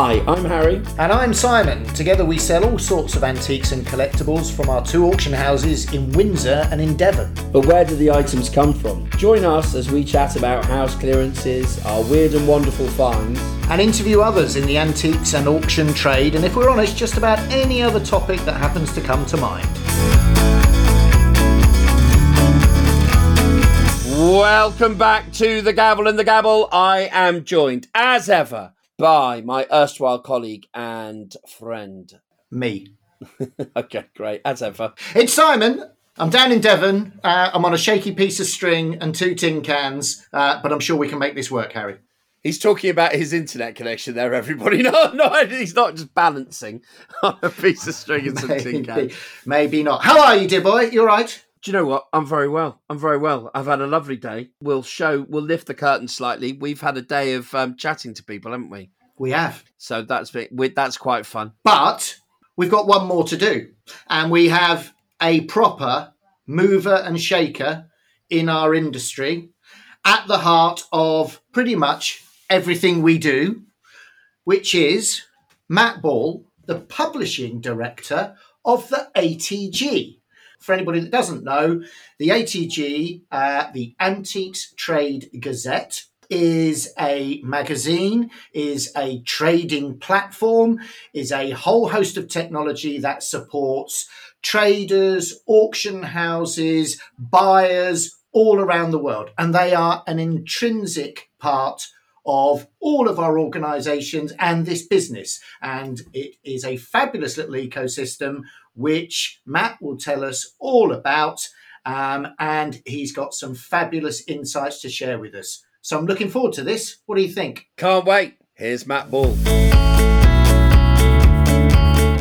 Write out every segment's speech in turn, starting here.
Hi, I'm Harry. And I'm Simon. Together we sell all sorts of antiques and collectibles from our two auction houses in Windsor and in Devon. But where do the items come from? Join us as we chat about house clearances, our weird and wonderful finds, and interview others in the antiques and auction trade, and if we're honest, just about any other topic that happens to come to mind. Welcome back to the Gavel and the Gabble. I am joined, as ever, by my erstwhile colleague and friend. Me. okay, great, as ever. It's Simon. I'm down in Devon. Uh, I'm on a shaky piece of string and two tin cans, uh, but I'm sure we can make this work, Harry. He's talking about his internet connection there, everybody. No, no, he's not just balancing on a piece of string and some tin cans. Maybe not. How are you, dear boy? You're all right? Do you know what? I'm very well. I'm very well. I've had a lovely day. We'll show. We'll lift the curtain slightly. We've had a day of um, chatting to people, haven't we? We have. So that's been, that's quite fun. But we've got one more to do, and we have a proper mover and shaker in our industry at the heart of pretty much everything we do, which is Matt Ball, the publishing director of the ATG. For anybody that doesn't know, the ATG, uh, the Antiques Trade Gazette, is a magazine, is a trading platform, is a whole host of technology that supports traders, auction houses, buyers all around the world. And they are an intrinsic part of all of our organizations and this business. And it is a fabulous little ecosystem which Matt will tell us all about. Um, and he's got some fabulous insights to share with us. So I'm looking forward to this. What do you think? Can't wait. Here's Matt Ball.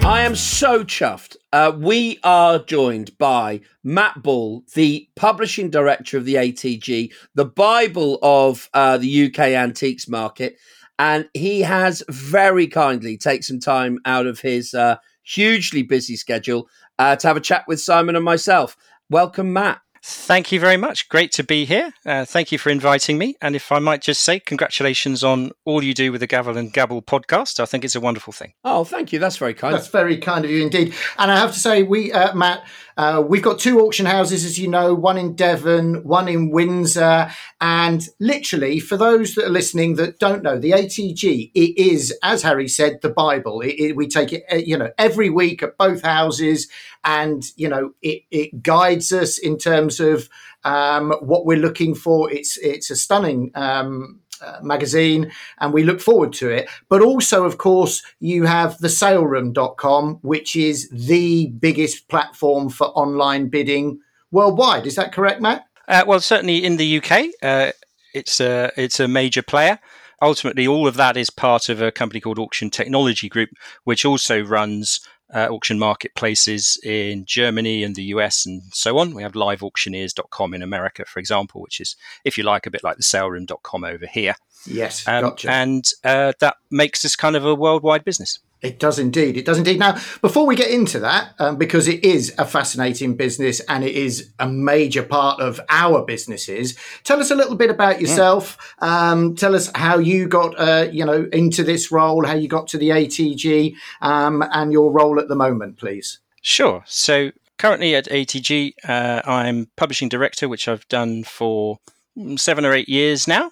I am so chuffed. Uh, we are joined by Matt Ball, the publishing director of the ATG, the Bible of uh, the UK antiques market. And he has very kindly taken some time out of his uh, hugely busy schedule uh, to have a chat with Simon and myself. Welcome, Matt. Thank you very much. Great to be here. Uh, thank you for inviting me. And if I might just say, congratulations on all you do with the Gavel and Gabble podcast. I think it's a wonderful thing. Oh, thank you. That's very kind. That's very kind of you indeed. And I have to say, we, uh, Matt, uh, we've got two auction houses, as you know, one in Devon, one in Windsor. And literally, for those that are listening that don't know, the ATG, it is, as Harry said, the Bible. It, it, we take it, uh, you know, every week at both houses. And, you know, it, it guides us in terms of um, what we're looking for. It's, it's a stunning um, uh, magazine and we look forward to it. But also, of course, you have the saleroom.com, which is the biggest platform for online bidding worldwide. Is that correct, Matt? Uh, well, certainly in the UK, uh, it's a it's a major player. Ultimately, all of that is part of a company called Auction Technology Group, which also runs uh, auction marketplaces in Germany and the US and so on. We have liveauctioneers.com in America, for example, which is, if you like, a bit like the saleroom.com over here. Yes, um, gotcha. And uh, that makes this kind of a worldwide business. It does indeed. It does indeed. Now, before we get into that, um, because it is a fascinating business and it is a major part of our businesses, tell us a little bit about yourself. Mm. Um, tell us how you got, uh, you know, into this role, how you got to the ATG, um, and your role at the moment, please. Sure. So currently at ATG, uh, I'm publishing director, which I've done for mm, seven or eight years now.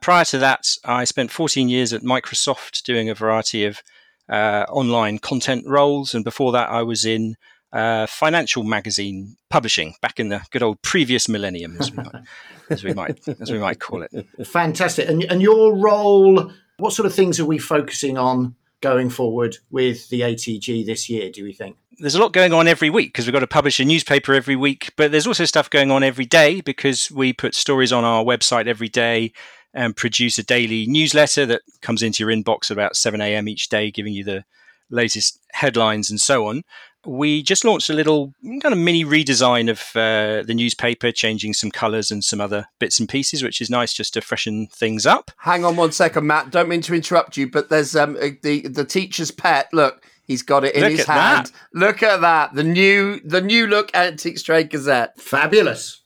Prior to that, I spent 14 years at Microsoft doing a variety of uh, online content roles. And before that, I was in uh, financial magazine publishing back in the good old previous millennium, as we might, as we might, as we might call it. Fantastic. And, and your role, what sort of things are we focusing on going forward with the ATG this year, do we think? There's a lot going on every week because we've got to publish a newspaper every week, but there's also stuff going on every day because we put stories on our website every day and produce a daily newsletter that comes into your inbox at about 7 a.m. each day, giving you the latest headlines and so on. We just launched a little kind of mini redesign of uh, the newspaper, changing some colours and some other bits and pieces, which is nice just to freshen things up. Hang on one second, Matt. Don't mean to interrupt you, but there's um, the the teacher's pet. Look, He's got it in Look his hand. That. Look at that. The new the new look Antiques Trade Gazette. Fabulous.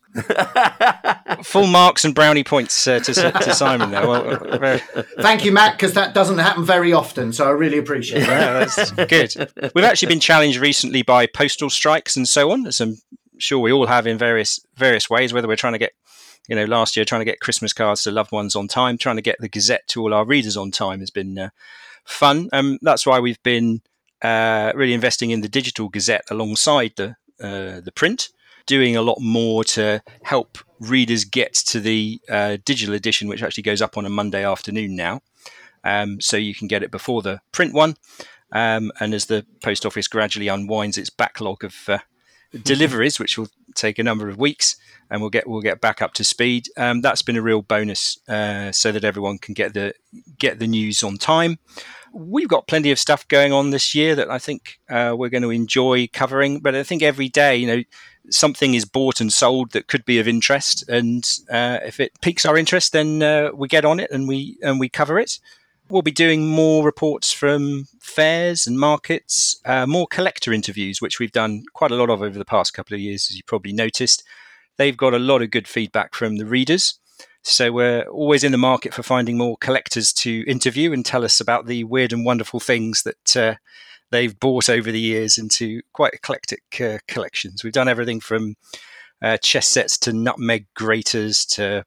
Full marks and brownie points uh, to, to Simon there. Well, uh, Thank you, Matt, because that doesn't happen very often. So I really appreciate it. yeah, that's good. We've actually been challenged recently by postal strikes and so on, as I'm sure we all have in various various ways. Whether we're trying to get, you know, last year trying to get Christmas cards to loved ones on time, trying to get the Gazette to all our readers on time has been uh, fun. Um, that's why we've been uh, really investing in the digital Gazette alongside the uh, the print, doing a lot more to help readers get to the uh, digital edition, which actually goes up on a Monday afternoon now. Um, so you can get it before the print one. Um, and as the post office gradually unwinds its backlog of uh, deliveries, which will take a number of weeks, and we'll get we'll get back up to speed. Um, that's been a real bonus, uh, so that everyone can get the get the news on time. We've got plenty of stuff going on this year that I think uh, we're going to enjoy covering. But I think every day, you know, something is bought and sold that could be of interest, and uh, if it piques our interest, then uh, we get on it and we and we cover it. We'll be doing more reports from fairs and markets, uh, more collector interviews, which we've done quite a lot of over the past couple of years, as you probably noticed. They've got a lot of good feedback from the readers. So we're always in the market for finding more collectors to interview and tell us about the weird and wonderful things that uh, they've bought over the years into quite eclectic uh, collections. We've done everything from uh, chess sets to nutmeg graters to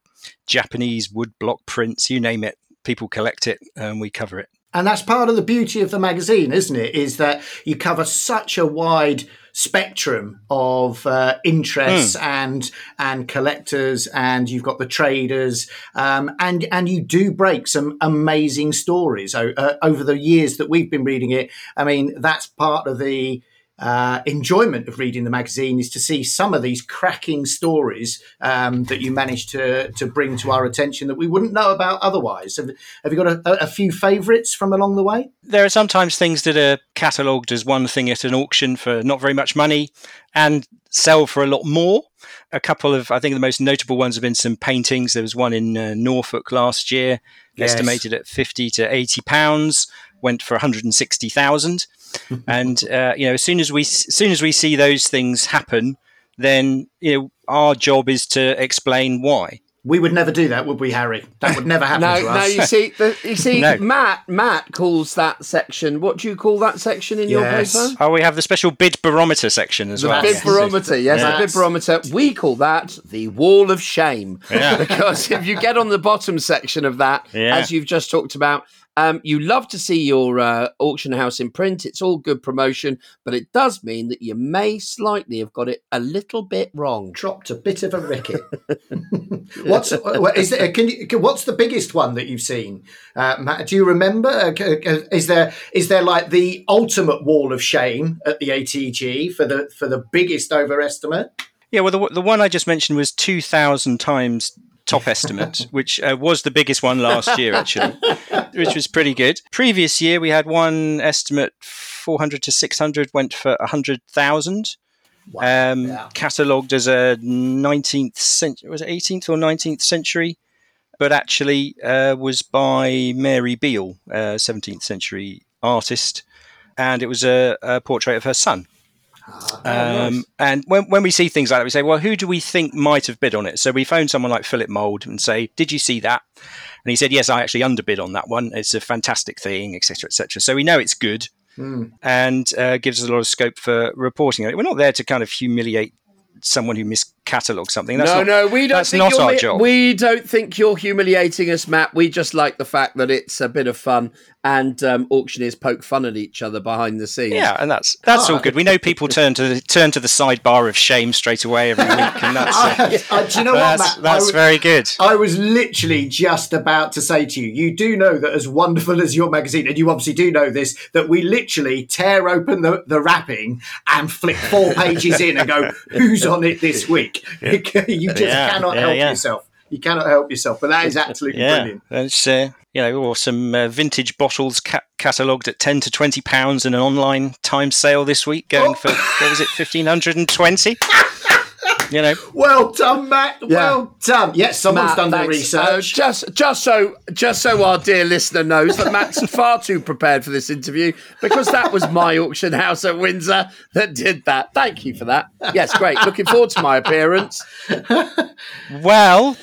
Japanese woodblock prints, you name it. People collect it and we cover it. And that's part of the beauty of the magazine, isn't it? Is that you cover such a wide spectrum of uh, interests mm. and and collectors, and you've got the traders, um, and and you do break some amazing stories uh, over the years that we've been reading it. I mean, that's part of the uh, enjoyment of reading the magazine is to see some of these cracking stories um, that you managed to to bring to our attention that we wouldn't know about otherwise. Have, have you got a, a few favourites from along the way? There are sometimes things that are catalogued as one thing at an auction for not very much money and sell for a lot more. A couple of, I think the most notable ones have been some paintings. There was one in uh, Norfolk last year, yes. estimated at 50 to 80 pounds, went for 160,000 and uh, you know, as soon as we as soon as we see those things happen, then you know, our job is to explain why. We would never do that, would we, Harry? That would never happen no, to us. No, you see, the, you see, no. Matt, Matt calls that section. What do you call that section in yes. your paper? Oh, we have the special bid barometer section as the well. Bid yes. barometer, yes, yes. the bid barometer. We call that the wall of shame yeah. because if you get on the bottom section of that, yeah. as you've just talked about, um, you love to see your uh, auction house in print. It's all good promotion, but it does mean that you may slightly have got it a little bit wrong. Dropped a bit of a ricket. what's is there, can you, what's the biggest one that you've seen, uh, Matt? Do you remember? Uh, uh, is there is there like the ultimate wall of shame at the ATG for the for the biggest overestimate? Yeah, well, the, the one I just mentioned was 2,000 times top estimate, which uh, was the biggest one last year, actually, which was pretty good. Previous year, we had one estimate 400 to 600 went for 100,000. Wow. Um, yeah. Catalogued as a 19th century, was it 18th or 19th century? But actually uh, was by Mary Beale, a 17th century artist. And it was a, a portrait of her son. Oh, um, nice. And when, when we see things like that, we say, well, who do we think might have bid on it? So we phone someone like Philip Mould and say, did you see that? And he said, yes, I actually underbid on that one. It's a fantastic thing, etc., etc. So we know it's good. Mm. And uh, gives us a lot of scope for reporting it. We're not there to kind of humiliate someone who miscatalogued something. That's no, not, no, we don't. That's not our job. We don't think you're humiliating us, Matt. We just like the fact that it's a bit of fun and um, auctioneers poke fun at each other behind the scenes. Yeah, and that's that's all good. We know people turn to the, turn to the sidebar of shame straight away every week, and that's do you know what, Matt? That's was, very good. I was literally just about to say to you, you do know that as wonderful as your magazine, and you obviously do know this, that we literally tear open the, the wrapping and flick four pages in and go, "Who's on it this week?" Yeah. you just yeah, cannot yeah, help yourself you cannot help yourself. But that is absolutely yeah, brilliant. It's uh, you know, or some uh, vintage bottles ca- catalogued at ten to twenty pounds in an online time sale this week, going oh. for what was it, fifteen hundred and twenty. you know. Well done, Matt. Yeah. Well done. Yes, someone's Matt, done their thanks. Uh, research. just, just so, just so our dear listener knows that Matt's far too prepared for this interview because that was my auction house at Windsor that did that. Thank you for that. Yes, great. Looking forward to my appearance. Well,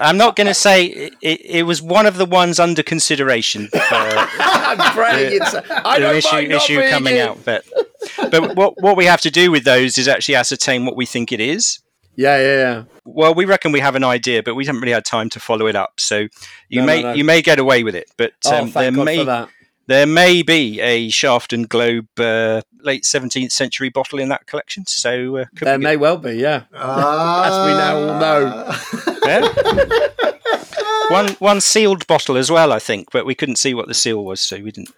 I'm not going to say it, it, it was one of the ones under consideration for I'm praying it's. I the don't issue mind issue coming in. out, but but what what we have to do with those is actually ascertain what we think it is. Yeah, yeah, yeah. Well, we reckon we have an idea, but we haven't really had time to follow it up. So you No, no, may no. you may get away with it, but Oh, um, there God may there may be a Shaft and Globe uh, late 17th century bottle in that collection. So uh, could There be may well be, yeah. As we now all know. Yeah. one one sealed bottle as well, I think, but we couldn't see what the seal was, so we didn't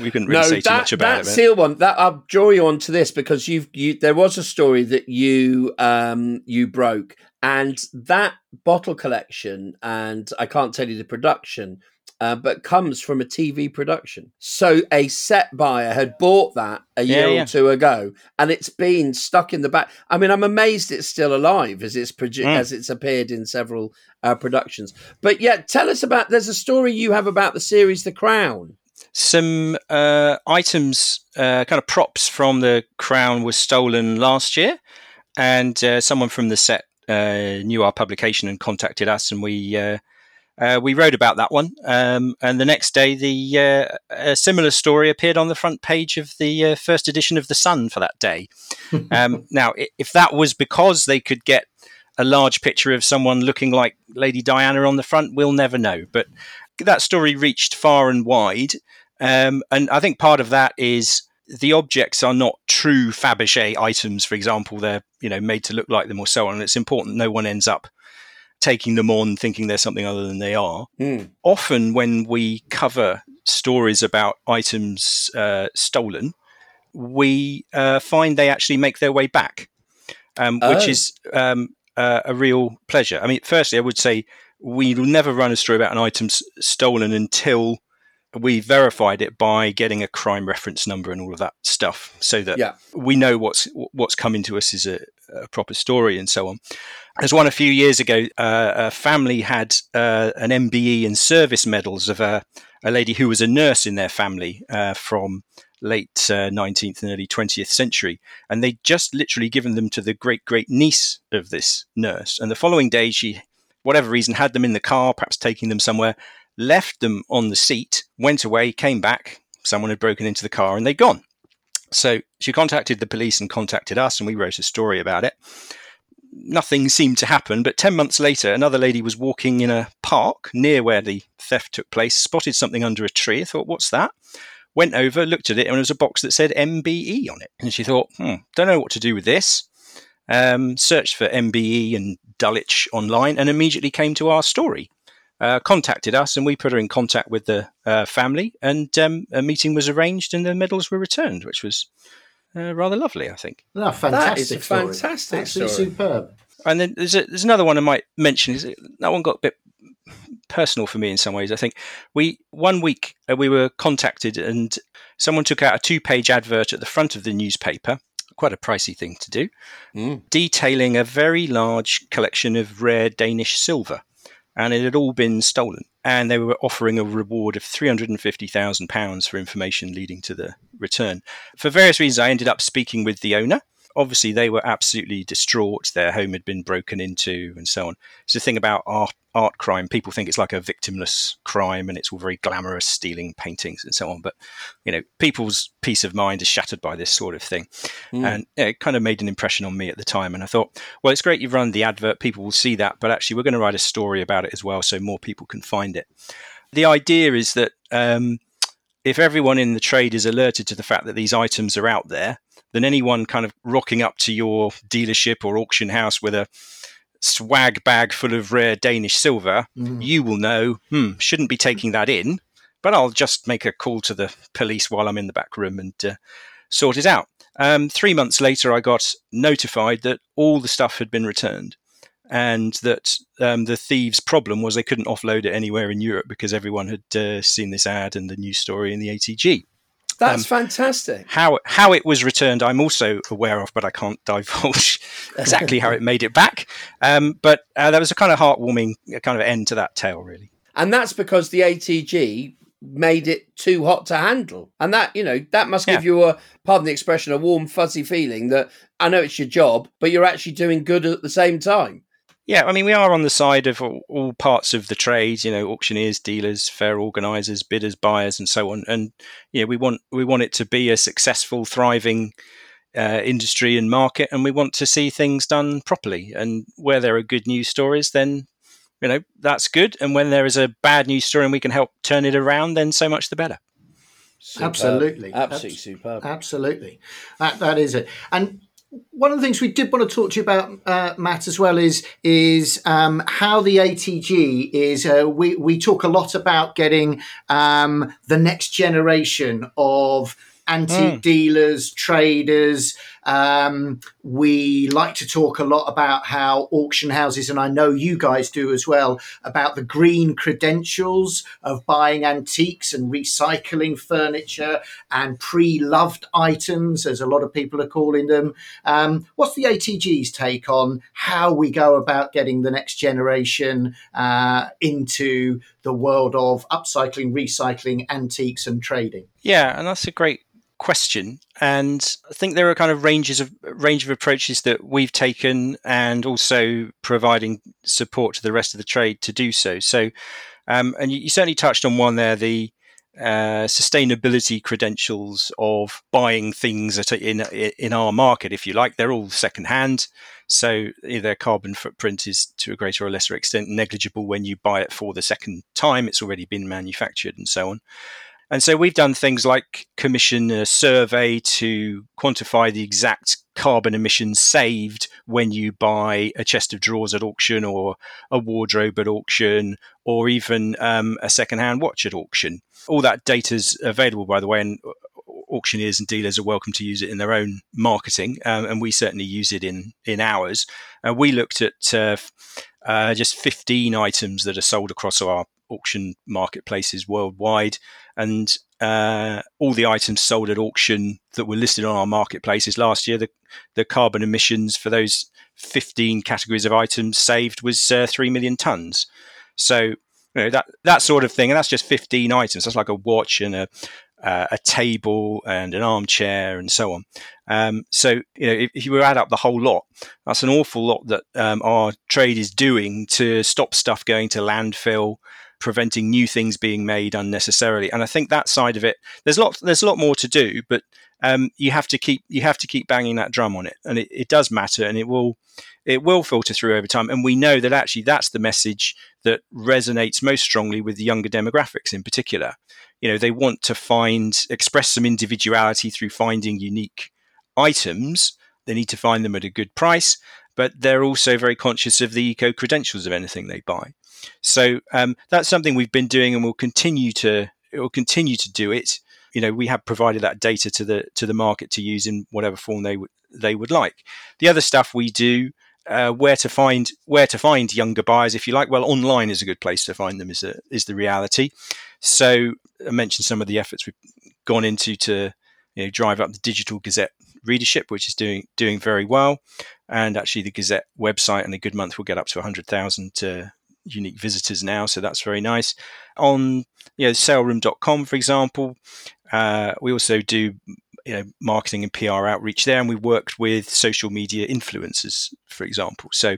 we couldn't really no, say too that, much about that it. seal one. That I'll draw you on to this because you've you. There was a story that you um you broke, and that bottle collection, and I can't tell you the production, uh, but comes from a TV production. So a set buyer had bought that a Yeah, year yeah. or two ago, and it's been stuck in the back. I mean, I'm amazed it's still alive as it's produ- Mm. as it's appeared in several uh, productions. But yeah, tell us about. There's a story you have about the series The Crown. Some uh, items, uh, kind of props from the crown, was stolen last year, and uh, someone from the set uh, knew our publication and contacted us, and we uh, uh, we wrote about that one. Um, and the next day, the uh, a similar story appeared on the front page of the uh, first edition of the Sun for that day. um, now, if that was because they could get a large picture of someone looking like Lady Diana on the front, we'll never know. But that story reached far and wide. Um, and I think part of that is the objects are not true Fabergé items, for example. They're you know made to look like them or so on. And it's important no one ends up taking them on thinking they're something other than they are. Hmm. Often when we cover stories about items uh, stolen, we uh, find they actually make their way back, um, which Oh. is um, uh, a real pleasure. I mean, firstly, I would say we will never run a story about an item s- stolen until we verified it by getting a crime reference number and all of that stuff, so that Yeah. we know what's what's coming to us is a, a proper story and so on. There's one a few years ago. Uh, a family had uh, an MBE and service medals of a, a lady who was a nurse in their family uh, from late uh, 19th and early 20th century, and they'd just literally given them to the great great niece of this nurse. And the following day, she, whatever reason, had them in the car, perhaps taking them somewhere, left them on the seat, went away, came back. Someone had broken into the car, and they'd gone. So she contacted the police and contacted us, and we wrote a story about it. Nothing seemed to happen, but 10 months later, another lady was walking in a park near where the theft took place, spotted something under a tree, thought, What's that? Went over, looked at it, and there was a box that said MBE on it. And she thought, Hmm, don't know what to do with this. Um, searched for MBE and Dulwich online and immediately came to our story. Uh, contacted us, and we put her in contact with the uh, family, and um, a meeting was arranged, and the medals were returned, which was uh, rather lovely, I think. No, fantastic. is a story. fantastic Absolutely story. superb. And then there's, a, there's another one I might mention. Is it- that one got a bit personal for me in some ways. I think we one week uh, we were contacted, and someone took out a two-page advert at the front of the newspaper. Quite a pricey thing to do, Mm. detailing a very large collection of rare Danish silver, and it had all been stolen. And they were offering a reward of three hundred and fifty thousand pounds for information leading to the return. For various reasons, I ended up speaking with the owner obviously they were absolutely distraught. Their home had been broken into, and so on. It's the thing about art, art crime. People think it's like a victimless crime, and it's all very glamorous, stealing paintings and so on. But you know, people's peace of mind is shattered by this sort of thing, Mm. and it kind of made an impression on me at the time. And I thought, well, it's great you've run the advert. People will see that, but actually, we're going to write a story about it as well, so more people can find it. The idea is that. Um, if everyone in the trade is alerted to the fact that these items are out there, then anyone kind of rocking up to your dealership or auction house with a swag bag full of rare Danish silver, Mm. you will know, hmm, shouldn't be taking that in, but I'll just make a call to the police while I'm in the back room and uh, sort it out. Um, three months later, I got notified that all the stuff had been returned. And that um, the thieves' problem was they couldn't offload it anywhere in Europe because everyone had uh, seen this ad and the news story in the ATG. That's um, fantastic. How how it was returned, I'm also aware of, but I can't divulge exactly how it made it back. Um, but uh, there was a kind of heartwarming kind of end to that tale, really. And that's because the ATG made it too hot to handle. And that, you know, that must give yeah. you a, pardon the expression, a warm, fuzzy feeling that I know it's your job, but you're actually doing good at the same time. Yeah, I mean, we are on the side of all, all parts of the trade. You know, auctioneers, dealers, fair organisers, bidders, buyers, and so on. And yeah, we want we want it to be a successful, thriving uh, industry and market, and we want to see things done properly. And where there are good news stories, then you know that's good. And when there is a bad news story and we can help turn it around, then so much the better. Superb. Absolutely, absolutely superb. Absolutely, that that is it. And one of the things we did want to talk to you about, uh, Matt, as well, is is um, how the ATG is. Uh, we we talk a lot about getting um, the next generation of antique mm. dealers, traders. Um, we like to talk a lot about how auction houses, and I know you guys do as well, about the green credentials of buying antiques and recycling furniture and pre loved items, as a lot of people are calling them. Um, what's the ATG's take on how we go about getting the next generation uh, into the world of upcycling, recycling, antiques, and trading? Yeah, and that's a great question and i think there are kind of ranges of range of approaches that we've taken and also providing support to the rest of the trade to do so so um, and you, you, certainly touched on one there the uh, sustainability credentials of buying things at, in in our market, if you like, they're all secondhand. So their carbon footprint is to a greater or lesser extent negligible when you buy it for the second time. It's already been manufactured and so on. And so we've done things like commission a survey to quantify the exact carbon emissions saved when you buy a chest of drawers at auction or a wardrobe at auction or even um, a second-hand watch at auction. All that data is available, by the way, and auctioneers and dealers are welcome to use it in their own marketing, um, and we certainly use it in in ours. Uh, we looked at uh, uh, just 15 items that are sold across our auction marketplaces worldwide, and uh, all the items sold at auction that were listed on our marketplaces last year, the, the carbon emissions for those 15 categories of items saved was uh, 3 million tons. So, you know, that, that sort of thing. And that's just 15 items. That's like a watch and a, uh, a table and an armchair and so on. Um, so, you know, if, if, you add up the whole lot, that's an awful lot that um, our trade is doing to stop stuff going to landfill, preventing new things being made unnecessarily. And I think that side of it, there's a lot, there's a lot more to do, but um, you have to keep you have to keep banging that drum on it, and it, it does matter, and it will it will filter through over time. And we know that actually that's the message that resonates most strongly with the younger demographics in particular. You know, they want to find express some individuality through finding unique items. They need to find them at a good price, but they're also very conscious of the eco credentials of anything they buy. So um, that's something we've been doing, and we'll continue to will continue to do it. You know, we have provided that data to the to the market to use in whatever form they would they would like. The other stuff we do, uh, where to find where to find younger buyers, if you like. Well, online is a good place to find them. Is a, is the reality. So I mentioned some of the efforts we've gone into to you know, drive up the digital Gazette readership, which is doing doing very well. And actually, the Gazette website in a good month will get up to 100,000 uh, unique visitors now, so that's very nice. On you know saleroom.com, for example, uh, we also do you know marketing and PR outreach there, and we worked with social media influencers, for example. So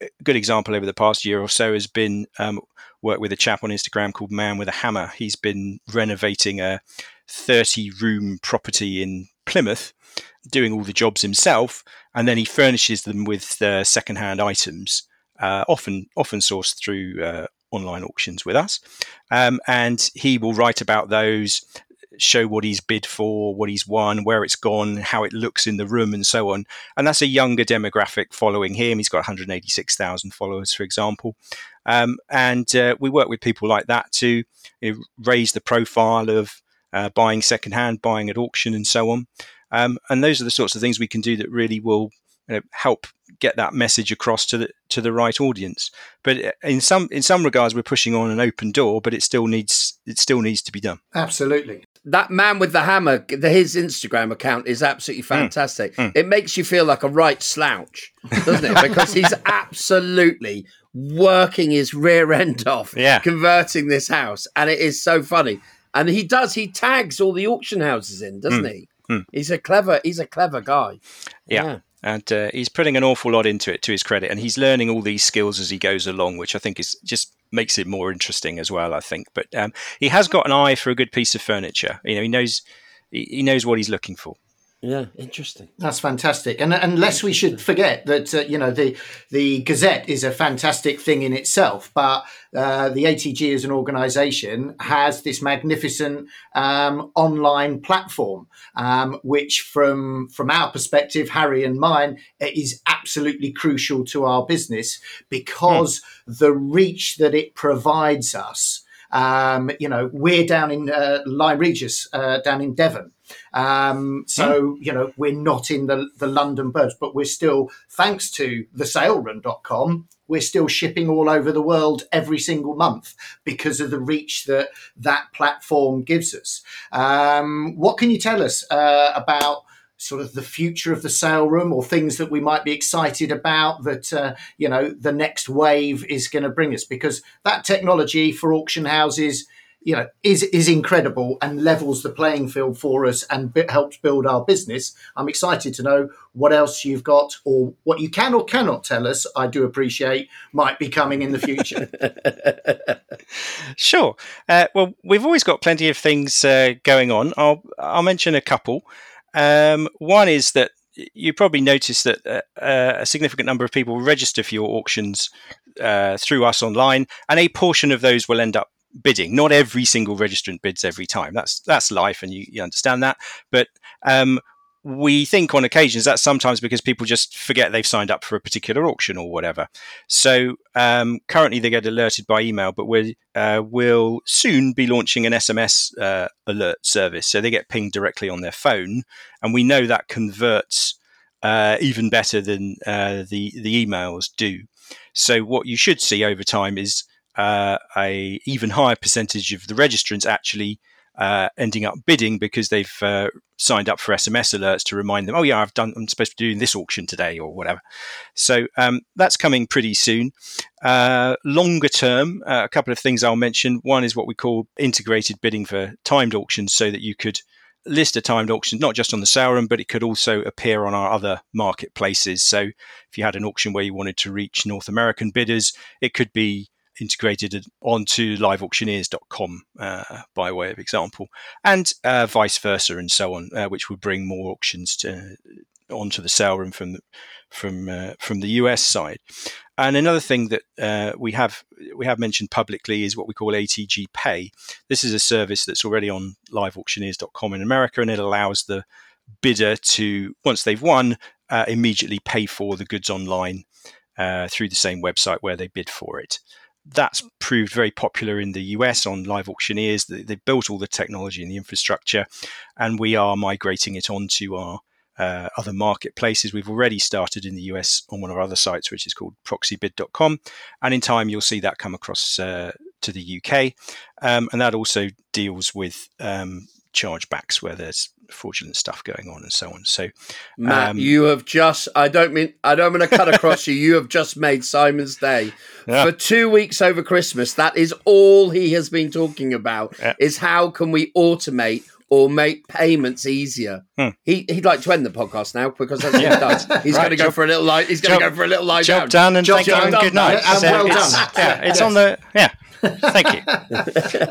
a good example over the past year or so has been um, work with a chap on Instagram called Man with a Hammer. He's been renovating a 30 room property in Plymouth doing all the jobs himself, and then he furnishes them with uh, secondhand items uh, often often sourced through uh, online auctions with us, um, and he will write about those, show what he's bid for, what he's won, where it's gone, how it looks in the room, and so on. And that's a younger demographic following him. He's got 186,000 followers, for example. Um, and uh, we work with people like that to you know, raise the profile of uh, buying secondhand, buying at auction, and so on. Um, and those are the sorts of things we can do that really will you know, help get that message across to the to the right audience. But in some in some regards, we're pushing on an open door, but it still needs it still needs to be done. Absolutely. that man with the hammer, his Instagram account is absolutely fantastic. Mm. It makes you feel like a right slouch, doesn't it? because he's absolutely working his rear end off, yeah. converting this house, and it is so funny. And he does. He tags all the auction houses in, doesn't mm. he? Mm. He's a clever. He's a clever guy. yeah. yeah and uh, he's putting an awful lot into it to his credit and he's learning all these skills as he goes along which i think is just makes it more interesting as well i think but um, he has got an eye for a good piece of furniture you know he knows he knows what he's looking for yeah, interesting. That's fantastic. And unless we should forget that uh, you know the the Gazette is a fantastic thing in itself, but uh, the ATG as an organisation has this magnificent um, online platform, um, which from from our perspective, Harry and mine, is absolutely crucial to our business because mm. the reach that it provides us. Um, you know, we're down in uh, Lyme Regis, uh, down in Devon. Um, so, you know, we're not in the, the London birds, but we're still, thanks to the saleroom.com, we're still shipping all over the world every single month because of the reach that that platform gives us. Um, what can you tell us uh, about? sort of the future of the sale room or things that we might be excited about that uh, you know the next wave is going to bring us because that technology for auction houses you know is is incredible and levels the playing field for us and b- helps build our business i'm excited to know what else you've got or what you can or cannot tell us i do appreciate might be coming in the future. Sure. Uh, well we've always got plenty of things uh, going on. I'll i'll mention a couple. Um, one is that you probably noticed that uh, uh, a significant number of people register for your auctions uh, through us online, and a portion of those will end up bidding. Not every single registrant bids every time. That's that's life, and you, you understand that. But um, we think on occasions that's sometimes because people just forget they've signed up for a particular auction or whatever. So um, currently they get alerted by email, but we uh, will soon be launching an SMS uh, alert service. So they get pinged directly on their phone, and we know that converts uh, even better than uh, the the emails do. So what you should see over time is uh, a even higher percentage of the registrants actually uh, ending up bidding because they've uh, signed up for SMS alerts to remind them, oh yeah, I've done, I'm supposed to be doing this auction today or whatever. So um, that's coming pretty soon. Uh, longer term, uh, a couple of things I'll mention. One is what we call integrated bidding for timed auctions, so that you could list a timed auction not just on the sale room, but it could also appear on our other marketplaces. So if you had an auction where you wanted to reach North American bidders, it could be integrated onto liveauctioneers.com uh, by way of example, and uh, vice versa, and so on, uh, which would bring more auctions to, onto the sale room from the, from uh, from the US side. And another thing that uh, we have we have mentioned publicly is what we call ATG Pay. This is a service that's already on liveauctioneers.com in America, and it allows the bidder to once they've won uh, immediately pay for the goods online uh, through the same website where they bid for it that's proved very popular in the US on live auctioneers. They've built all the technology and the infrastructure, and we are migrating it onto our uh, other marketplaces. We've already started in the US on one of our other sites, which is called proxibid.com. And in time, you'll see that come across uh, to the UK. Um, and that also deals with um, chargebacks where there's fraudulent stuff going on and so on. So, Matt, um, you have just, I don't mean, I don't want to cut across you. You have just made Simon's day. Yeah. For two weeks over Christmas, that is all he has been talking about yeah. is how can we automate or make payments easier. Hmm. He he'd like to end the podcast now because that's what he does. He's right, going to go for a little light. He's going to go for a little light. Job down, done and job thank you and good night. Yeah, well done. Yeah, it's yes. on the yeah. Thank you,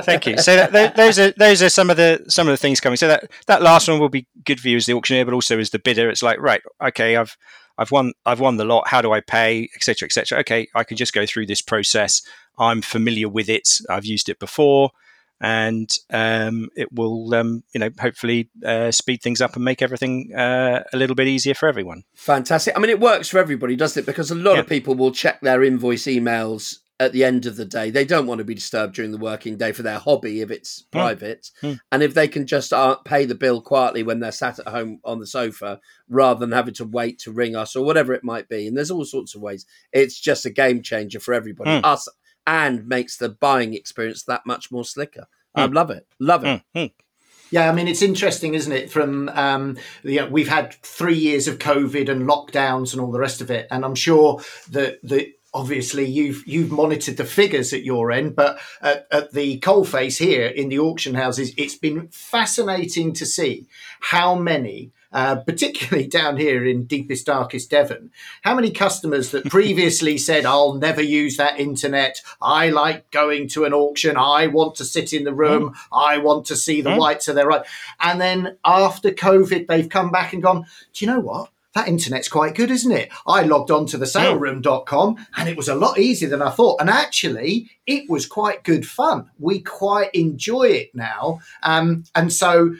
thank you. So that, those are those are some of the some of the things coming. So that that last one will be good for you as the auctioneer, but also as the bidder. It's like right, okay, I've I've won I've won the lot. How do I pay, etc., etc. Okay, I can just go through this process. I'm familiar with it. I've used it before, and um, it will um, you know hopefully uh, speed things up and make everything uh, a little bit easier for everyone. Fantastic. I mean, it works for everybody, doesn't it? Because a lot of people will check their invoice emails at the end of the day. They don't want to be disturbed during the working day for their hobby if it's mm. private. Mm. And if they can just uh, pay the bill quietly when they're sat at home on the sofa rather than having to wait to ring us or whatever it might be. And there's all sorts of ways. It's just a game changer for everybody, mm. us, and makes the buying experience that much more slicker. I hmm. love it. Love it. Hmm. Yeah, I mean it's interesting, isn't it? From um, you know, we've had three years of COVID and lockdowns and all the rest of it, and I'm sure that the obviously you've you've monitored the figures at your end, but at, at the coalface here in the auction houses, it's been fascinating to see how many uh, particularly down here in deepest, darkest Devon. How many customers that previously said, I'll never use that internet. I like going to an auction. I want to sit in the room. Mm. I want to see the mm. whites of their right. And then after COVID, they've come back and gone, do you know what? That internet's quite good, isn't it? I logged on to the saleroom.com and it was a lot easier than I thought. And actually, it was quite good fun. We quite enjoy it now. Um, and so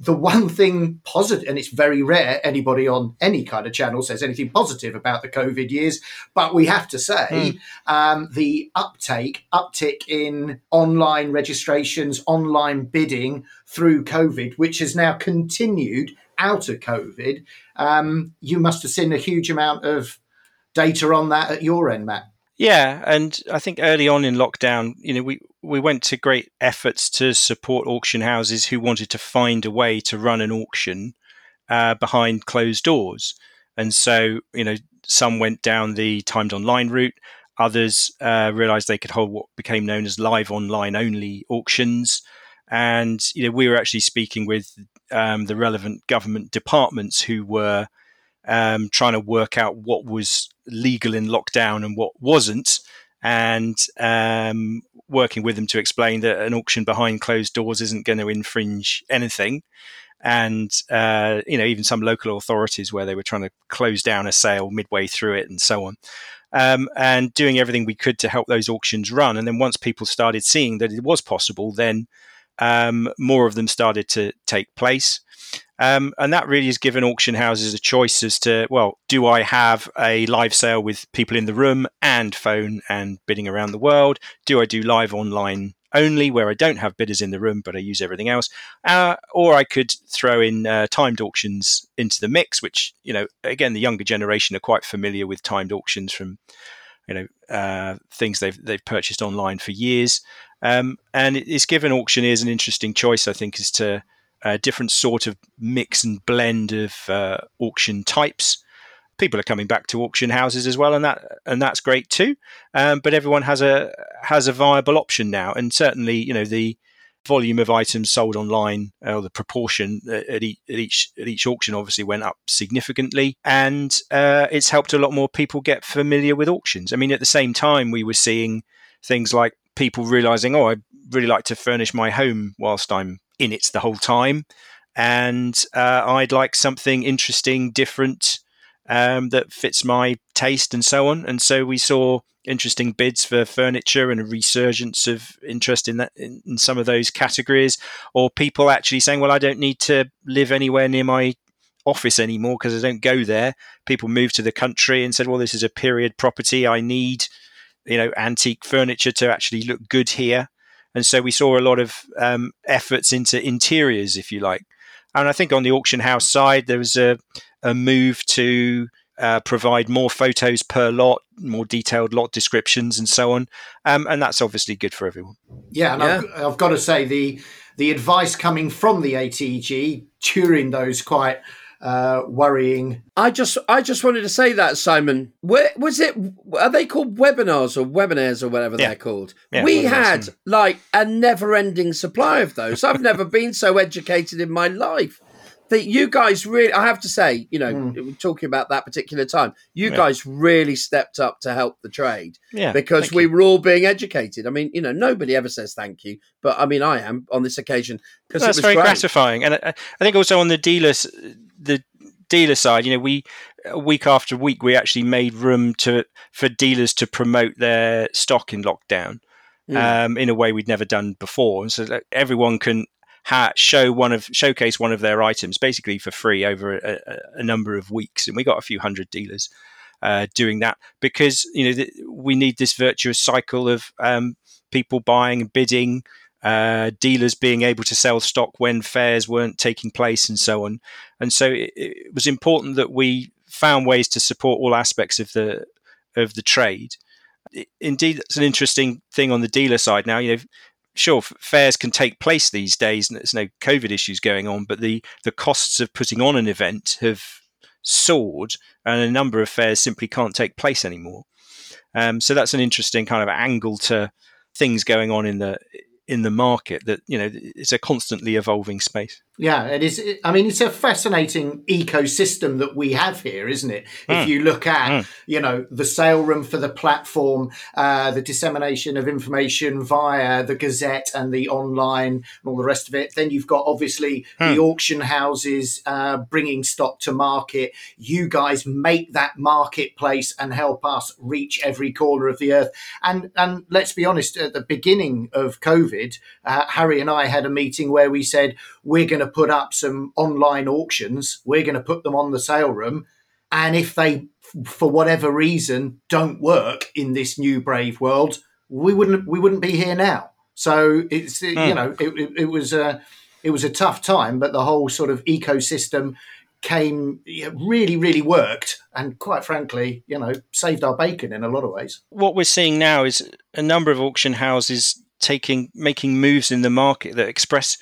the one thing positive, and it's very rare anybody on any kind of channel says anything positive about the COVID years, but we have to say mm. um, the uptake, uptick in online registrations, online bidding through COVID, which has now continued out of COVID. Um, you must have seen a huge amount of data on that at your end, Matt. Yeah, and I think early on in lockdown, you know, we we went to great efforts to support auction houses who wanted to find a way to run an auction uh, behind closed doors, and so you know, some went down the timed online route. Others uh, realised they could hold what became known as live online only auctions, and you know, we were actually speaking with um, the relevant government departments who were um, trying to work out what was legal in lockdown and what wasn't, and um, working with them to explain that an auction behind closed doors isn't going to infringe anything. And uh, you know, even some local authorities where they were trying to close down a sale midway through it, and so on. Um, and doing everything we could to help those auctions run. And then once people started seeing that it was possible, then um, more of them started to take place. Um, and that really has given auction houses a choice as to, well, do I have a live sale with people in the room and phone and bidding around the world? Do I do live online only where I don't have bidders in the room, but I use everything else? Uh, or I could throw in uh, timed auctions into the mix, which, you know, again, the younger generation are quite familiar with timed auctions from, you know, uh, things they've, they've purchased online for years. Um, and it's given auctioneers an interesting choice, I think, as to a different sort of mix and blend of uh, auction types. People are coming back to auction houses as well, and that and that's great too. Um, but everyone has a has a viable option now, and certainly, you know, the volume of items sold online, or the proportion at each, at each, at each auction, obviously went up significantly, and uh, it's helped a lot more people get familiar with auctions. I mean, at the same time, we were seeing things like people realizing, oh, I really like to furnish my home whilst I'm in it the whole time. And uh, I'd like something interesting, different, um, that fits my taste and so on. And so we saw interesting bids for furniture and a resurgence of interest in that in, in, some of those categories, or people actually saying, "Well, I don't need to live anywhere near my office anymore because I don't go there." People moved to the country and said, "Well, this is a period property. I need, you know, antique furniture to actually look good here." And so we saw a lot of um, efforts into interiors, if you like. And I think on the auction house side, there was a, a move to uh, provide more photos per lot, more detailed lot descriptions, and so on. Um, and that's obviously good for everyone. Yeah, and yeah. I've, I've, got to say the the advice coming from the ATG during those quite uh, worrying. I just, I just wanted to say that Simon. Where was it? Are they called webinars or webinars or whatever yeah. they're called? Yeah, we had like a never-ending supply of those. I've never been so educated in my life. That you guys really, I have to say, you know, mm. talking about that particular time, you yeah. guys really stepped up to help the trade. Yeah, because we you. were all being educated. I mean, you know, nobody ever says thank you, but I mean, I am on this occasion because that's very great. gratifying. And I, I think also on the dealers the dealer side, you know, we week after week we actually made room to for dealers to promote their stock in lockdown mm. um, in a way we'd never done before, and so that everyone can ha- show one of showcase one of their items basically for free over a, a, number of weeks, and we got a few hundred dealers. Uh, doing that because you know th- we need this virtuous cycle of um, people buying and bidding uh, dealers being able to sell stock when fairs weren't taking place and so on. And so it, it, was important that we found ways to support all aspects of the of the trade. Indeed, it's an interesting thing on the dealer side now. You know, sure fairs can take place these days, and there's no COVID issues going on, but the the costs of putting on an event have soared, and a number of fairs simply can't take place anymore. Um, so that's an interesting kind of angle to things going on in the in the market that you know it's a constantly evolving space yeah it is i mean it's a fascinating ecosystem that we have here isn't it mm. if hmm. you look at mm. you know the sale room for the platform uh, the dissemination of information via the gazette and the online and all the rest of it then you've got obviously mm. the hmm. auction houses uh, bringing stock to market you guys make that marketplace and help us reach every corner of the earth and and let's be honest at the beginning of covid COVID, uh, Harry and I had a meeting where we said we're going to put up some online auctions, we're going to put them on the sale room, and if they, for whatever reason, don't work in this new brave world, we wouldn't we wouldn't be here now. So it's you hmm. know it, it, it was a it was a tough time, but the whole sort of ecosystem came really really worked and quite frankly you know saved our bacon in a lot of ways what we're seeing now is a number of auction houses taking making moves in the market that express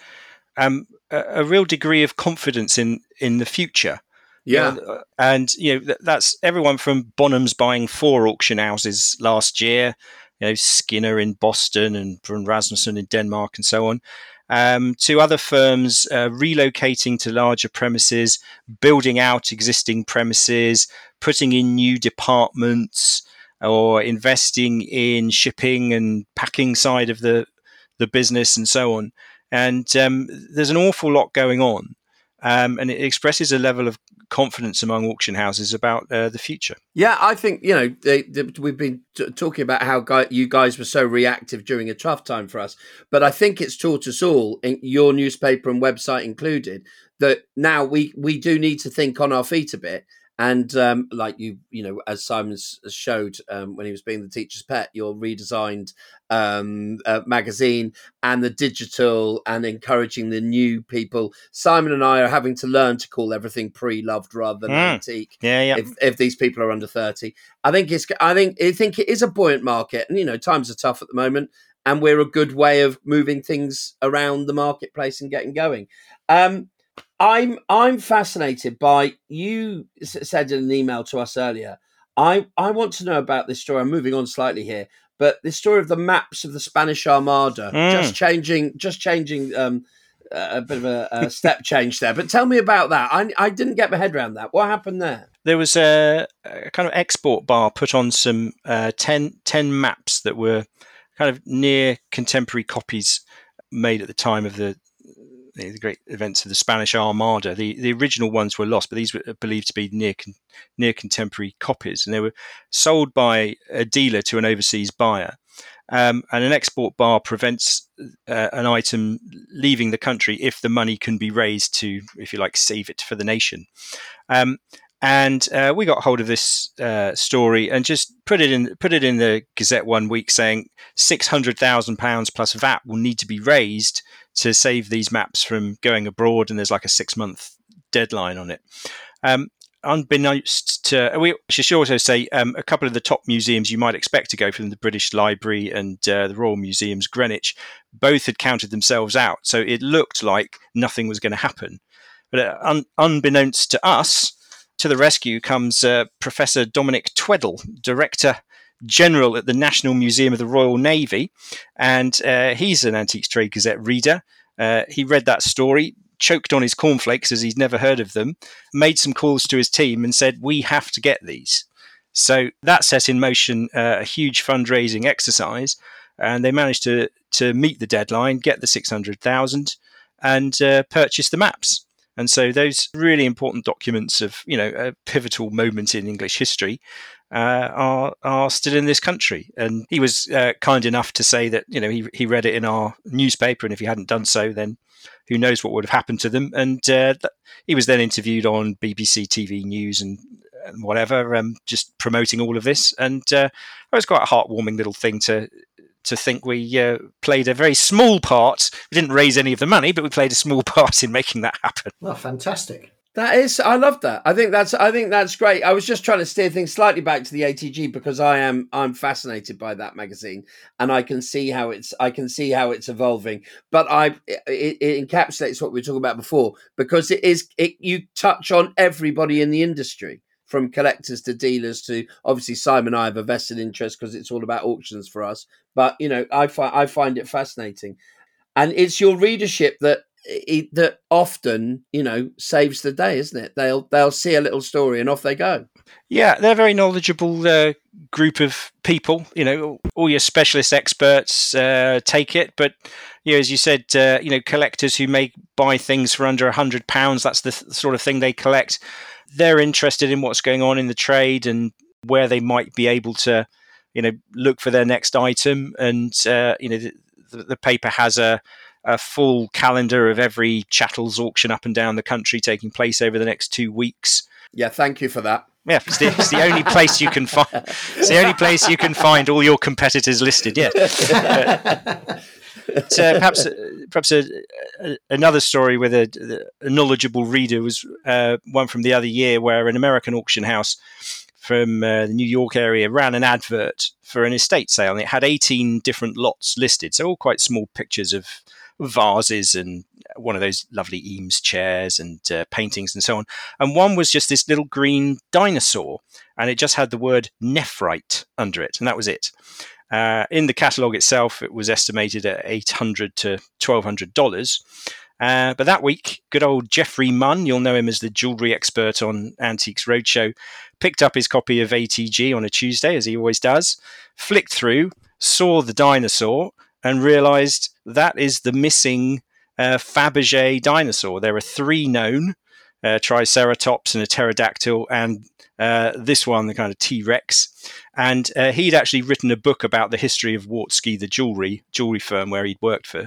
um, a, a, real degree of confidence in in the future. Yeah, and you know that's everyone from Bonhams buying four auction houses last year. You know Skinner in Boston and Bruun Rasmussen in Denmark and so on. Um, to other firms uh, relocating to larger premises, building out existing premises, putting in new departments, or investing in shipping and packing side of the the business and so on. And um, there's an awful lot going on, um, and it expresses a level of confidence among auction houses about uh, the future. Yeah, I think you know they, they, we've been t- talking about how guy, you guys were so reactive during a tough time for us, but I think it's taught us all, your newspaper and website included, that now we we do need to think on our feet a bit and um, like you, you know, as Simon showed um, when he was being the teacher's pet, your redesigned um, uh, magazine and the digital and encouraging the new people. Simon and I are having to learn to call everything pre-loved rather than mm. antique. Yeah, yeah. If, if, these people are under thirty, I think it's. I think I think it is a buoyant market, and you know, times are tough at the moment, and we're a good way of moving things around the marketplace and getting going. Um, I'm I'm fascinated by you said in an email to us earlier. I I want to know about this story. I'm moving on slightly here, but the story of the maps of the Spanish Armada mm. just changing, just changing. Um, a bit of a, a step change there, but tell me about that. I, I didn't get my head around that. What happened there? There was a, a kind of export bar put on some uh, 10, 10 maps that were kind of near contemporary copies made at the time of the the great events of the Spanish Armada. The the original ones were lost, but these were believed to be near near contemporary copies, and they were sold by a dealer to an overseas buyer. Um, and an export bar prevents uh, an item leaving the country if the money can be raised to, if you like, save it for the nation. Um, and uh, we got hold of this uh, story and just put it in put it in the Gazette one week, saying six hundred thousand pounds plus VAT will need to be raised to save these maps from going abroad, and there's like a six month deadline on it. Um, unbeknownst to, we should also say um, a couple of the top museums you might expect to go from the British Library and uh, the Royal Museums Greenwich, both had counted themselves out. So it looked like nothing was going to happen. But uh, un- unbeknownst to us, to the rescue comes uh, Professor Dominic Tweddle, Director General at the National Museum of the Royal Navy, and uh, he's an Antiques Trade Gazette reader. Uh, he read that story, choked on his cornflakes as he's never heard of them, made some calls to his team, and said, "We have to get these." So that set in motion uh, a huge fundraising exercise, and they managed to to meet the deadline, get the six hundred thousand, and uh, purchase the maps. And so those really important documents of you know a pivotal moment in English history uh, are are still in this country. And he was uh, kind enough to say that you know he he read it in our newspaper, and if he hadn't done so, then who knows what would have happened to them. And uh, he was then interviewed on BBC TV News and, and whatever, um, just promoting all of this. And uh, it was quite a heartwarming little thing to to think we uh, played a very small part. We didn't raise any of the money, but we played a small part in making that happen. Well, fantastic. That is, I love that. I think that's, I think that's great. I was just trying to steer things slightly back to the ATG because I am, I'm fascinated by that magazine, and I can see how it's, I can see how it's evolving. But I, it, it encapsulates what we were talking about before because it is, it you touch on everybody in the industry from collectors to dealers to obviously Simon and I have a vested interest because it's all about auctions for us. But you know, I find I find it fascinating, and it's your readership that it, that often you know saves the day, isn't it? They'll they'll see a little story and off they go. Yeah, they're a very knowledgeable uh, group of people. You know, all your specialist experts uh, take it, but you know, as you said, uh, you know, collectors who may buy things for under a hundred pounds. That's the th- sort of thing they collect. They're interested in what's going on in the trade and where they might be able to, you know, look for their next item. And uh, you know, the, the paper has a a full calendar of every chattels auction up and down the country taking place over the next two weeks. Yeah, thank you for that. Yeah, it's the, it's the only place you can find. It's the only place you can find all your competitors listed. Yeah. But, uh, perhaps, uh, perhaps a, a, another story with a, a knowledgeable reader was uh, one from the other year, where an American auction house from uh, the New York area ran an advert for an estate sale, and it had 18 different lots listed, so all quite small pictures of vases and one of those lovely Eames chairs and uh, paintings and so on. And one was just this little green dinosaur, and it just had the word nephrite under it, and that was it. Uh, in the catalogue itself, it was estimated at eight hundred to twelve hundred dollars. Uh, but that week, good old Geoffrey Munn, you'll know him as the jewellery expert on Antiques Roadshow, picked up his copy of ATG on a Tuesday, as he always does, flicked through, saw the dinosaur, and realized that is the missing uh, Fabergé dinosaur. There are three known uh, Triceratops and a pterodactyl, and uh, this one, the kind of T Rex. And uh, he'd actually written a book about the history of Wartski, the jewelry jewelry firm where he'd worked for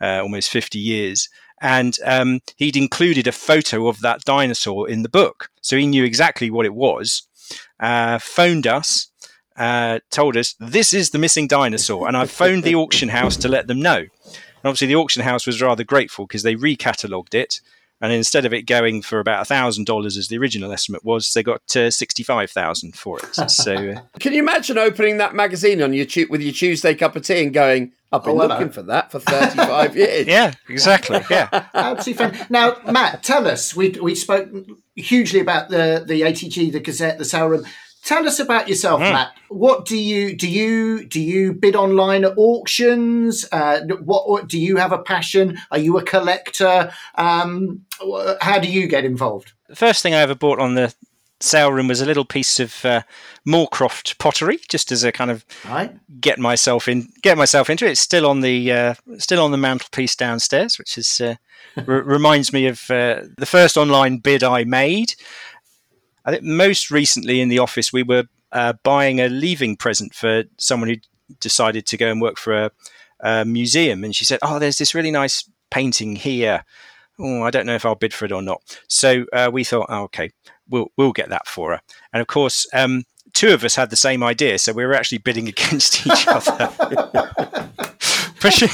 uh, almost 50 years. And um, he'd included a photo of that dinosaur in the book. So he knew exactly what it was, uh, phoned us, uh, told us this is the missing dinosaur, and I phoned the auction house to let them know. And obviously, the auction house was rather grateful because they recatalogued it, and instead of it going for about thousand dollars as the original estimate was, they got uh, sixty-five thousand for it. So, uh, can you imagine opening that magazine on your tu- with your Tuesday cup of tea and going, "I've been oh, looking for that for thirty-five years." Yeah, exactly. Yeah, absolutely. Fun. Now, Matt, tell us. We we spoke hugely about the the ATG, the Gazette, the sale room. Tell us about yourself, mm. Matt. What do you do? You do you bid online at auctions? Uh, what, what, do you have a passion? Are you a collector? Um, how do you get involved? The first thing I ever bought on the sale room was a little piece of uh, Moorcroft pottery, just as a kind of right. get myself in, get myself into it. It's still on the uh, still on the mantelpiece downstairs, which is uh, reminds me of uh, the first online bid I made. I think most recently in the office, we were uh, buying a leaving present for someone who decided to go and work for a, a, museum. And she said, Oh, there's this really nice painting here. Oh, I don't know if I'll bid for it or not. So uh, we thought, oh, okay, we'll, we'll get that for her. And of course, um, two of us had the same idea. So we were actually bidding against each other. pushing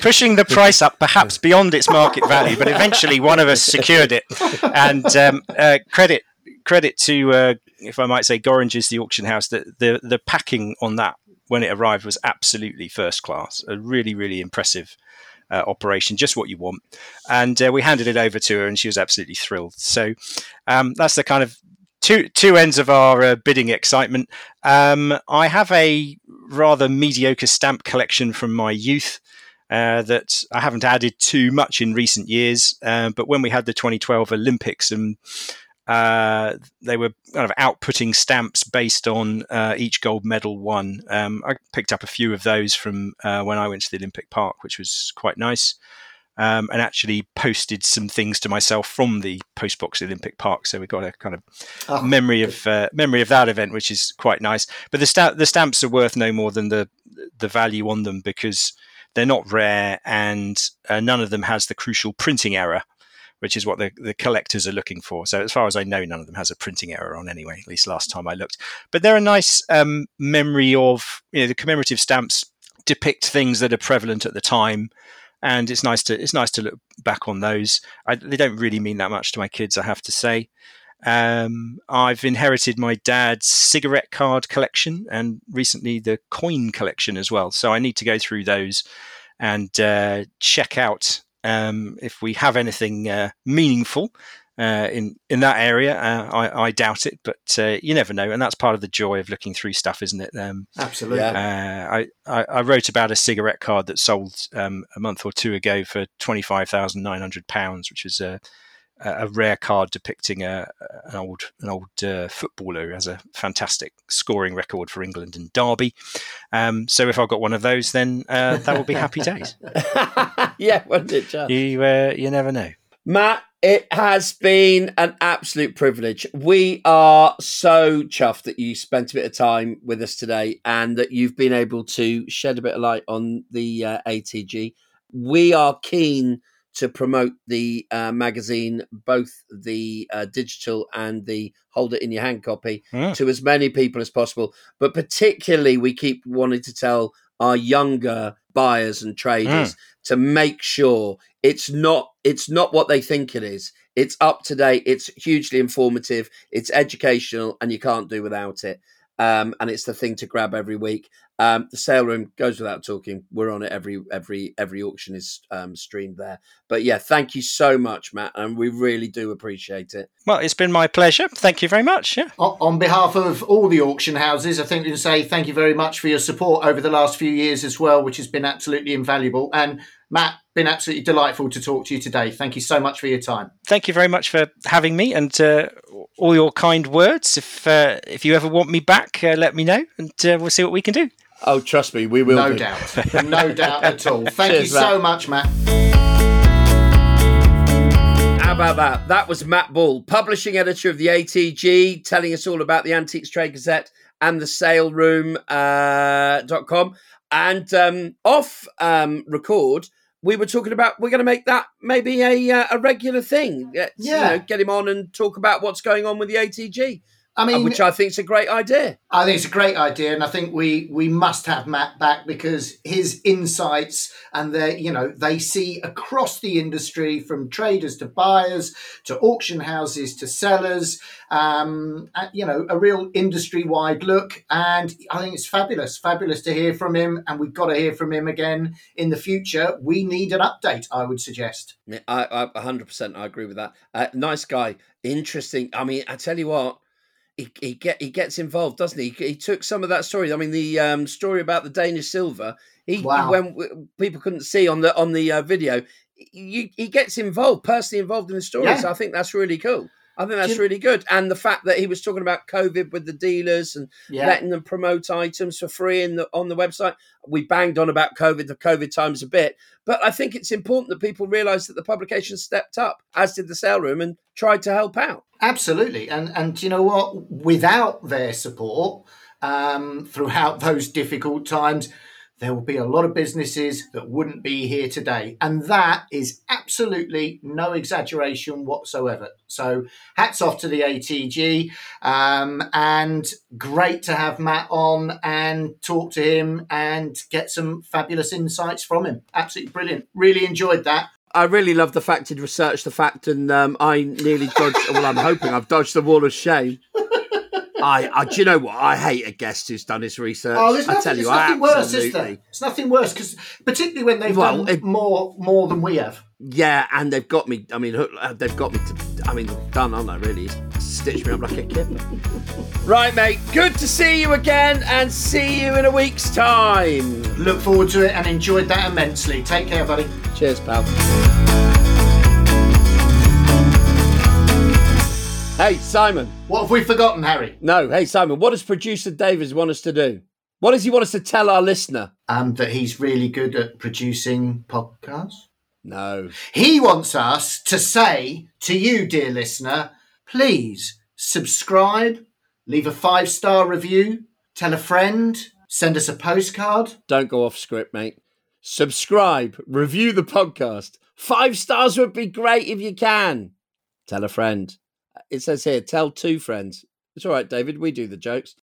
pushing the price up perhaps beyond its market value, but eventually one of us secured it. And um, uh, credit credit to, uh, if I might say, Gorringes, the auction house. The, the the packing on that when it arrived was absolutely first class. A really really impressive uh, operation, just what you want. And uh, we handed it over to her, and she was absolutely thrilled. So um, that's the kind of two two ends of our uh, bidding excitement. Um, I have a rather mediocre stamp collection from my youth. Uh, that I haven't added too much in recent years, uh, but when we had the 2012 Olympics and uh, they were kind of outputting stamps based on uh, each gold medal won. Um, I picked up a few of those from uh, when I went to the Olympic Park, which was quite nice. Um, and actually posted some things to myself from the postbox at Olympic Park, so we got a kind of oh, memory of uh, memory of that event, which is quite nice. But the sta- the stamps are worth no more than the the value on them because they're not rare, and uh, none of them has the crucial printing error which is what the, the collectors are looking for. So as far as I know, none of them has a printing error on anyway, at least last time I looked. But they're a nice um, memory of, you know, the commemorative stamps depict things that are prevalent at the time. and it's nice to it's nice to look back on those. I, they don't really mean that much to my kids, I have to say. Um, I've inherited my dad's cigarette card collection and recently the coin collection as well. So I need to go through those and uh, check out um, if we have anything uh, meaningful uh, in in that area. Uh, I, I, doubt it, but uh, you never know, and that's part of the joy of looking through stuff, isn't it? Um, Absolutely. Yeah. Uh, I, I, I wrote about a cigarette card that sold um, a month or two ago for twenty five thousand nine hundred pounds, which is a a rare card depicting a, an old an old uh, footballer who has a fantastic scoring record for England and Derby. Um, so if I got one of those, then uh, that will be happy days. yeah, won't it, Just? You uh, you never know. Matt, it has been an absolute privilege. We are so chuffed that you spent a bit of time with us today and that you've been able to shed a bit of light on the uh, ATG. We are keen to promote the uh, magazine, both the uh, digital and the hold it in your hand copy, mm. to as many people as possible. But particularly, we keep wanting to tell our younger buyers and traders mm. to make sure it's not it's not what they think it is it's up to date it's hugely informative it's educational and you can't do without it um, and it's the thing to grab every week um, the sale room goes without talking. We're on it every every every auction is um, streamed there. But yeah, thank you so much, Matt, and we really do appreciate it. Well, it's been my pleasure. Thank you very much. Yeah. On behalf of all the auction houses, I think we can say thank you very much for your support over the last few years as well, which has been absolutely invaluable. And Matt, been absolutely delightful to talk to you today. Thank you so much for your time. Thank you very much for having me and uh, all your kind words. If uh, if you ever want me back, uh, let me know, and uh, we'll see what we can do. Oh, trust me, we will. No do. doubt, no doubt at all. Thank Cheers, you so Matt. much, Matt. How about that? That was Matt Ball, publishing editor of the ATG, telling us all about the Antiques Trade Gazette and the saleroom.com. Uh, and um, off um, record, we were talking about we're going to make that maybe a uh, a regular thing. yeah, you know, get him on and talk about what's going on with the ATG. I mean, which I think is a great idea. I think it's a great idea, and I think we we must have Matt back because his insights and they you know they see across the industry from traders to buyers to auction houses to sellers, um, you know, a real industry wide look, and I think it's fabulous, fabulous to hear from him, and we've got to hear from him again in the future. We need an update, I would suggest. I, I 100% I agree with that. Uh, nice guy, interesting. I mean, I tell you what he, he get he gets involved, doesn't he? he? he? took some of that story. I mean, the um, story about the Danish silver. He, wow. when people couldn't see on the on the uh, video, he, he gets involved, personally involved in the story. Yeah. So I think that's really cool. I think that's really good. And the fact that he was talking about COVID with the dealers and yeah. letting them promote items for free in the, on the website. We banged on about COVID, the COVID times a bit. But I think it's important that people realise that the publication stepped up, as did the sale room, and tried to help out. Absolutely. And, and you know what? Without their support um, throughout those difficult times, there will be a lot of businesses that wouldn't be here today. And that is absolutely no exaggeration whatsoever. So, hats off to the ATG. Um, and great to have Matt on and talk to him and get some fabulous insights from him. Absolutely brilliant. Really enjoyed that. I really love the fact he'd researched the fact, and um, I nearly dodged. well, I'm hoping I've dodged the wall of shame. I, I, do you know what? I hate a guest who's done his research. Oh, there's nothing, I tell you, nothing worse, is there? It's nothing worse because, particularly when they've well, done it, more more than we have. Yeah, and they've got me. I mean, uh, they've got me to. I mean, done, aren't they? Really, stitched me up like a kid. right, mate. Good to see you again, and see you in a week's time. Look forward to it, and enjoyed that immensely. Take care, buddy. Cheers, pal. Hey, Simon. What have we forgotten, Harry? No, hey, Simon, what does producer Davis want us to do? What does he want us to tell our listener? Um, that he's really good at producing podcasts. No. He wants us to say to you, dear listener, please subscribe, leave a five star review, tell a friend, send us a postcard. Don't go off script, mate. Subscribe, review the podcast. Five stars would be great if you can. Tell a friend. It says here, tell two friends. It's all right, David. We do the jokes.